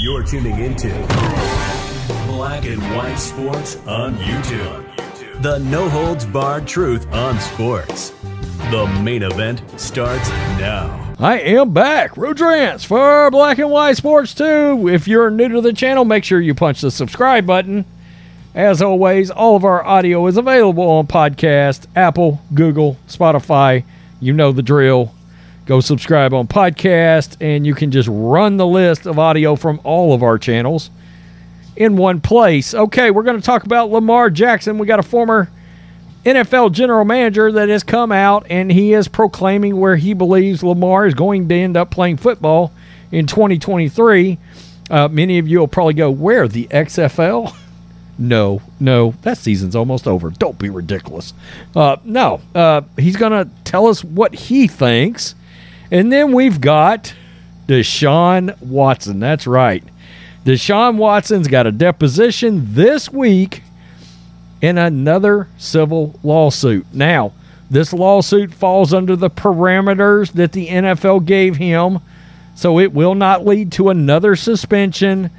You're tuning into Black and White Sports on YouTube. The no holds barred truth on sports. The main event starts now. I am back. Rodrance for Black and White Sports 2. If you're new to the channel, make sure you punch the subscribe button. As always, all of our audio is available on podcast, Apple, Google, Spotify. You know the drill. Go subscribe on podcast, and you can just run the list of audio from all of our channels in one place. Okay, we're going to talk about Lamar Jackson. We got a former NFL general manager that has come out and he is proclaiming where he believes Lamar is going to end up playing football in 2023. Uh, many of you will probably go, Where? The XFL? no, no, that season's almost over. Don't be ridiculous. Uh, no, uh, he's going to tell us what he thinks. And then we've got Deshaun Watson. That's right. Deshaun Watson's got a deposition this week in another civil lawsuit. Now, this lawsuit falls under the parameters that the NFL gave him, so it will not lead to another suspension.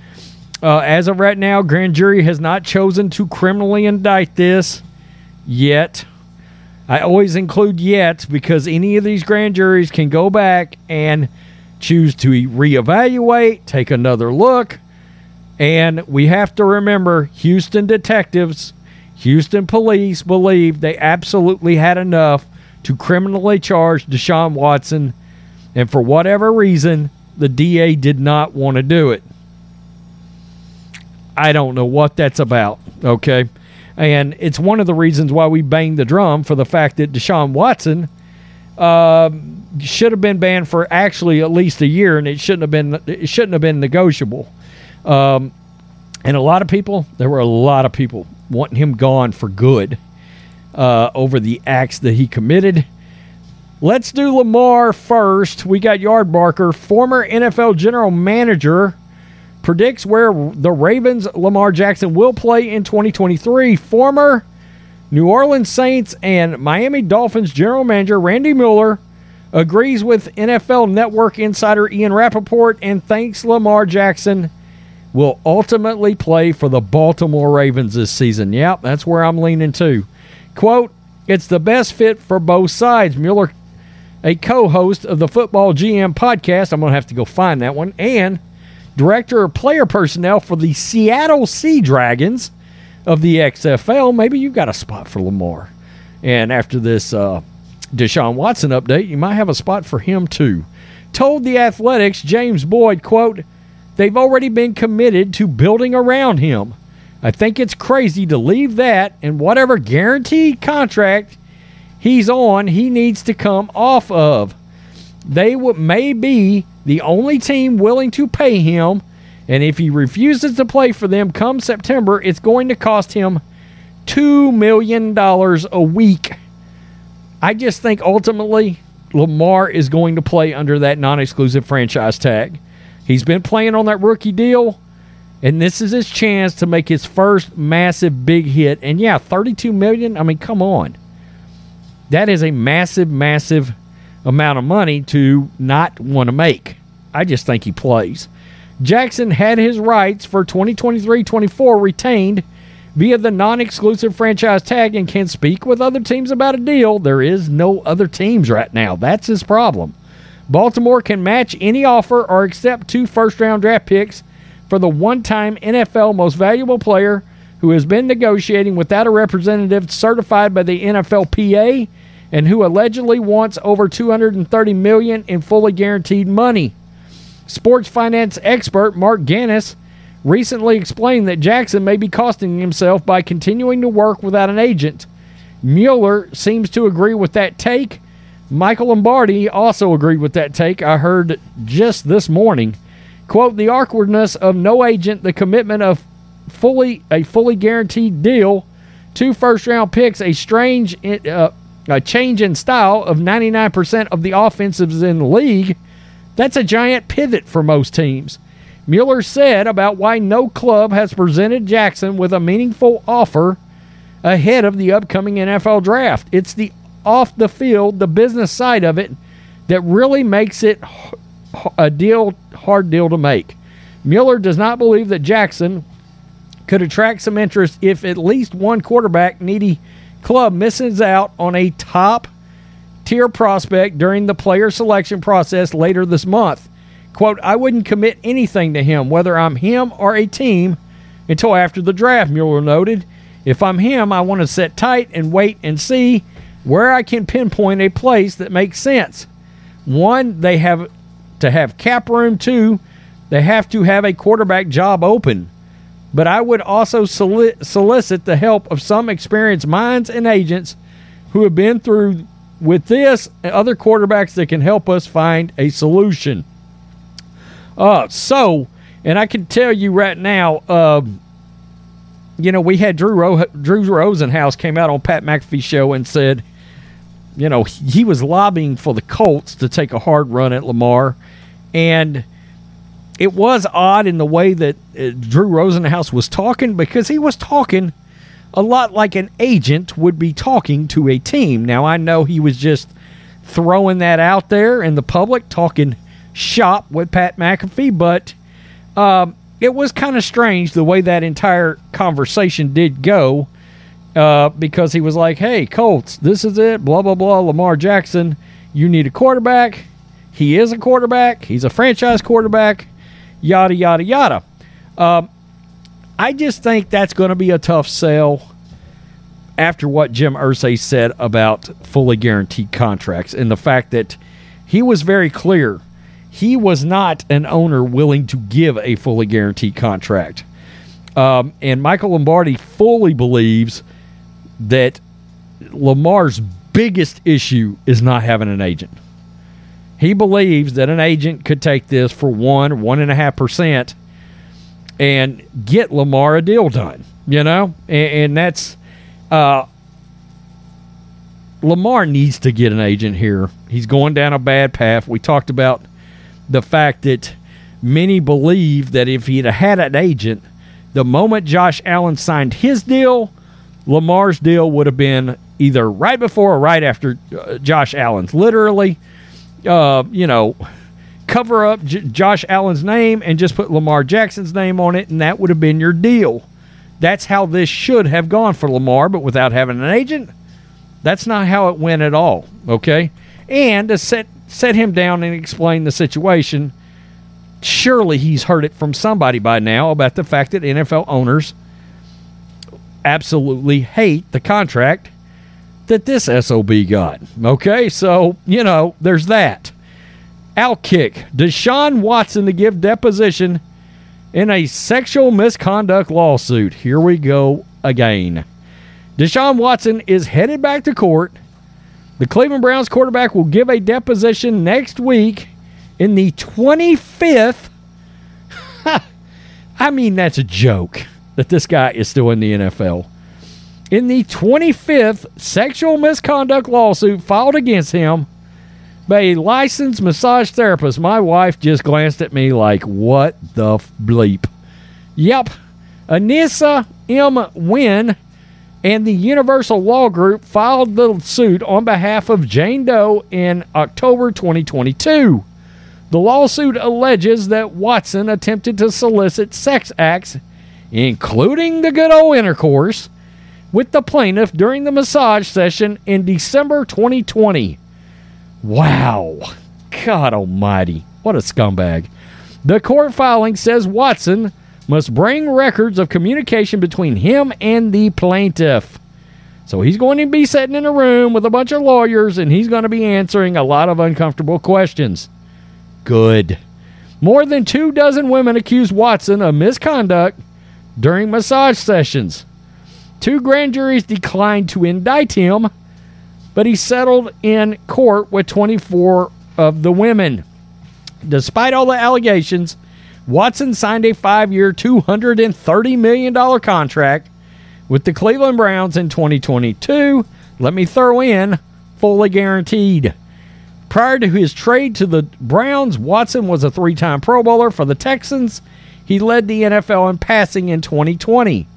Uh, as of right now, grand jury has not chosen to criminally indict this yet. I always include yet because any of these grand juries can go back and choose to reevaluate, take another look. And we have to remember Houston detectives, Houston police believe they absolutely had enough to criminally charge Deshaun Watson. And for whatever reason, the DA did not want to do it. I don't know what that's about, okay? And it's one of the reasons why we banged the drum for the fact that Deshaun Watson uh, should have been banned for actually at least a year, and it shouldn't have been it shouldn't have been negotiable. Um, and a lot of people, there were a lot of people wanting him gone for good uh, over the acts that he committed. Let's do Lamar first. We got Yardbarker, former NFL general manager predicts where the Ravens Lamar Jackson will play in 2023. Former New Orleans Saints and Miami Dolphins general manager Randy Mueller agrees with NFL Network insider Ian Rapoport and thinks Lamar Jackson will ultimately play for the Baltimore Ravens this season. Yep, that's where I'm leaning to. Quote, it's the best fit for both sides. Mueller, a co host of the Football GM podcast, I'm going to have to go find that one, and director of player personnel for the Seattle Sea Dragons of the XFL. Maybe you've got a spot for Lamar. And after this uh, Deshaun Watson update, you might have a spot for him too. Told the Athletic's, James Boyd, quote, they've already been committed to building around him. I think it's crazy to leave that and whatever guaranteed contract he's on, he needs to come off of. They w- may be the only team willing to pay him, and if he refuses to play for them come September, it's going to cost him $2 million a week. I just think ultimately Lamar is going to play under that non exclusive franchise tag. He's been playing on that rookie deal, and this is his chance to make his first massive big hit. And yeah, 32 million, I mean, come on. That is a massive, massive amount of money to not want to make. I just think he plays. Jackson had his rights for 2023 24 retained via the non exclusive franchise tag and can speak with other teams about a deal. There is no other teams right now. That's his problem. Baltimore can match any offer or accept two first round draft picks for the one time NFL most valuable player who has been negotiating without a representative certified by the NFLPA and who allegedly wants over 230 million in fully guaranteed money. Sports finance expert Marc Ganis recently explained that Jackson may be costing himself by continuing to work without an agent. Mueller seems to agree with that take, Michael Lombardi also agreed with that take. I heard just this morning. Quote, the awkwardness of no agent, the commitment of fully a fully guaranteed deal, two first round picks, a strange uh, a change in style of 99% of the offensives in the league. That's a giant pivot for most teams. Mueller said about why no club has presented Jackson with a meaningful offer ahead of the upcoming NFL draft. It's the off the field, the business side of it, that really makes it a deal hard deal to make. Mueller does not believe that Jackson could attract some interest if at least one quarterback needy club misses out on a top tier prospect during the player selection process later this month. Quote, I wouldn't commit anything to him, whether I'm him or a team, until after the draft, Mueller noted. If I'm him, I want to sit tight and wait and see where I can pinpoint a place that makes sense. One, they have to have cap room. Two, they have to have a quarterback job open. But I would also solicit the help of some experienced minds and agents who have been through with this and other quarterbacks that can help us find a solution. Uh, so, and I can tell you right now, uh, you know, we had Drew Ro- Drew Rosenhaus came out on Pat McAfee show and said, you know, he was lobbying for the Colts to take a hard run at Lamar, and it was odd in the way that uh, Drew Rosenhaus was talking because he was talking a lot like an agent would be talking to a team. Now I know he was just throwing that out there in the public, talking shop with Pat McAfee, but um, it was kind of strange the way that entire conversation did go uh, because he was like, hey, Colts, this is it, blah, blah, blah. Lamar Jackson, you need a quarterback. He is a quarterback, he's a franchise quarterback, yada, yada, yada. Um, I just think that's going to be a tough sell after what Jim Irsay said about fully guaranteed contracts and the fact that he was very clear he was not an owner willing to give a fully guaranteed contract. Um, and Michael Lombardi fully believes that Lamar's biggest issue is not having an agent. He believes that an agent could take this for one, one and a half percent and get Lamar a deal done, you know? And, and that's, uh, Lamar needs to get an agent here. He's going down a bad path. We talked about the fact that many believe that if he'd had an agent, the moment Josh Allen signed his deal, Lamar's deal would have been either right before or right after uh, Josh Allen's. Literally, uh, you know, cover up J- Josh Allen's name and just put Lamar Jackson's name on it, and that would have been your deal. That's how this should have gone for Lamar, but without having an agent, that's not how it went at all. Okay, and to set set him down and explain the situation. Surely he's heard it from somebody by now about the fact that NFL owners absolutely hate the contract that this SOB got. Okay, so, you know, there's that. Outkick. Deshaun Watson to give deposition in a sexual misconduct lawsuit. Here we go again. Deshaun Watson is headed back to court the Cleveland Browns quarterback will give a deposition next week in the 25th. I mean, that's a joke that this guy is still in the NFL. In the 25th sexual misconduct lawsuit filed against him by a licensed massage therapist, my wife just glanced at me like, what the bleep? Yep. Anissa M. Wynn and the Universal Law Group filed the suit on behalf of Jane Doe in October 2022. The lawsuit alleges that Watson attempted to solicit sex acts, including the good old intercourse, with the plaintiff during the massage session in December 2020. Wow. God almighty. What a scumbag. The court filing says Watson must bring records of communication between him and the plaintiff. So he's going to be sitting in a room with a bunch of lawyers and he's going to be answering a lot of uncomfortable questions. Good. More than two dozen women accused Watson of misconduct during massage sessions. Two grand juries declined to indict him, but he settled in court with 24 of the women. Despite all the allegations, Watson signed a five year, $230 million contract with the Cleveland Browns in 2022. Let me throw in fully guaranteed. Prior to his trade to the Browns, Watson was a three time Pro Bowler for the Texans. He led the NFL in passing in 2020.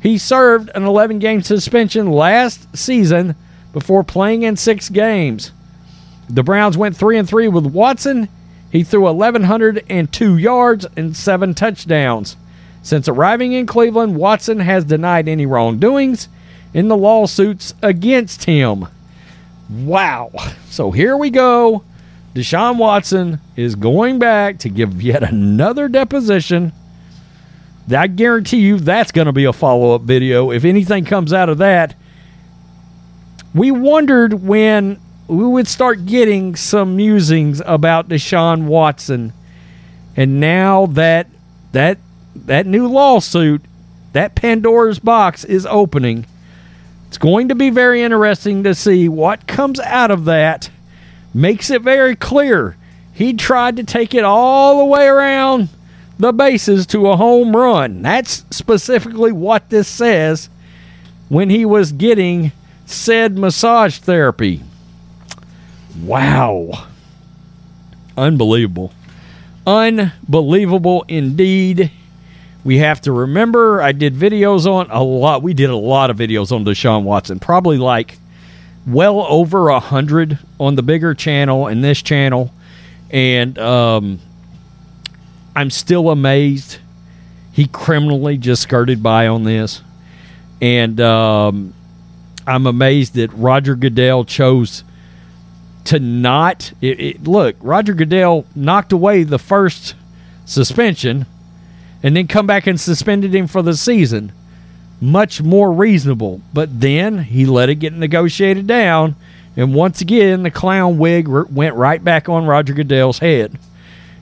He served an 11 game suspension last season before playing in six games. The Browns went 3 and 3 with Watson. He threw 1,102 yards and seven touchdowns. Since arriving in Cleveland, Watson has denied any wrongdoings in the lawsuits against him. Wow. So here we go. Deshaun Watson is going back to give yet another deposition. I guarantee you that's going to be a follow up video. If anything comes out of that, we wondered when we would start getting some musings about Deshaun Watson. And now that that that new lawsuit, that Pandora's box is opening. It's going to be very interesting to see what comes out of that. Makes it very clear he tried to take it all the way around the bases to a home run. That's specifically what this says when he was getting said massage therapy. Wow. Unbelievable. Unbelievable indeed. We have to remember I did videos on a lot. We did a lot of videos on Deshaun Watson, probably like well over a hundred on the bigger channel and this channel. And um, I'm still amazed he criminally just skirted by on this. And um, I'm amazed that Roger Goodell chose to not it, it, look. Roger Goodell knocked away the first suspension, and then come back and suspended him for the season. Much more reasonable, but then he let it get negotiated down, and once again the clown wig went right back on Roger Goodell's head.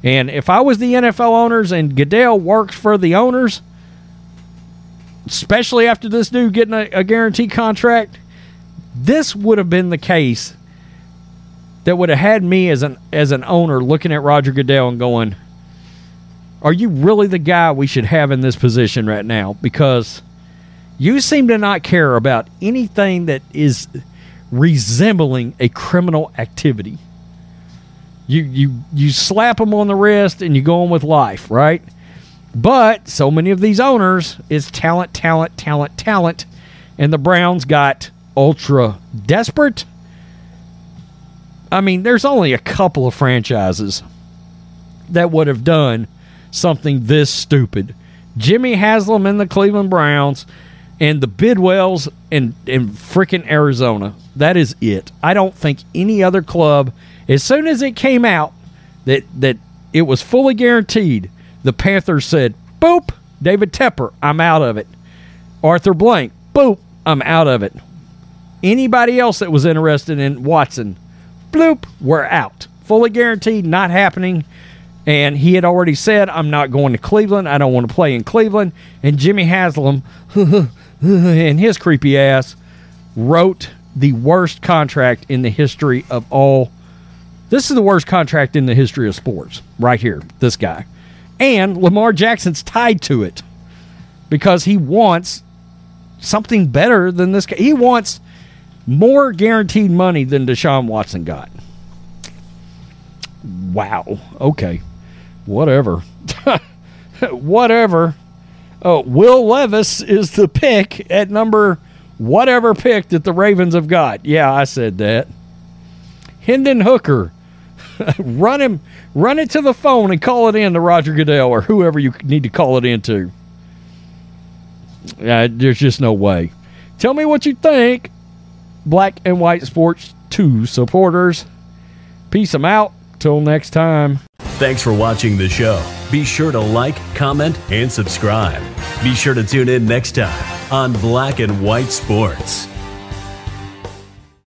And if I was the NFL owners and Goodell works for the owners, especially after this dude getting a, a guarantee contract, this would have been the case that would have had me as an as an owner looking at Roger Goodell and going, "Are you really the guy we should have in this position right now?" Because you seem to not care about anything that is resembling a criminal activity. You you you slap them on the wrist and you go on with life, right? But so many of these owners is talent, talent, talent, talent, and the Browns got ultra desperate I mean, there's only a couple of franchises that would have done something this stupid. Jimmy Haslam and the Cleveland Browns and the Bidwells in, in freaking Arizona. That is it. I don't think any other club, as soon as it came out that, that it was fully guaranteed, the Panthers said, boop, David Tepper, I'm out of it. Arthur Blank, boop, I'm out of it. Anybody else that was interested in Watson bloop, we're out. Fully guaranteed, not happening. And he had already said, I'm not going to Cleveland. I don't want to play in Cleveland. And Jimmy Haslam and his creepy ass wrote the worst contract in the history of all. This is the worst contract in the history of sports, right here. This guy. And Lamar Jackson's tied to it because he wants something better than this guy. He wants more guaranteed money than Deshaun Watson got. Wow. Okay. Whatever. whatever. Oh, Will Levis is the pick at number whatever pick that the Ravens have got. Yeah, I said that. Hendon Hooker. run him run it to the phone and call it in to Roger Goodell or whoever you need to call it into. Yeah, there's just no way. Tell me what you think Black and White Sports 2 supporters. Peace them out. Till next time. Thanks for watching the show. Be sure to like, comment, and subscribe. Be sure to tune in next time on Black and White Sports.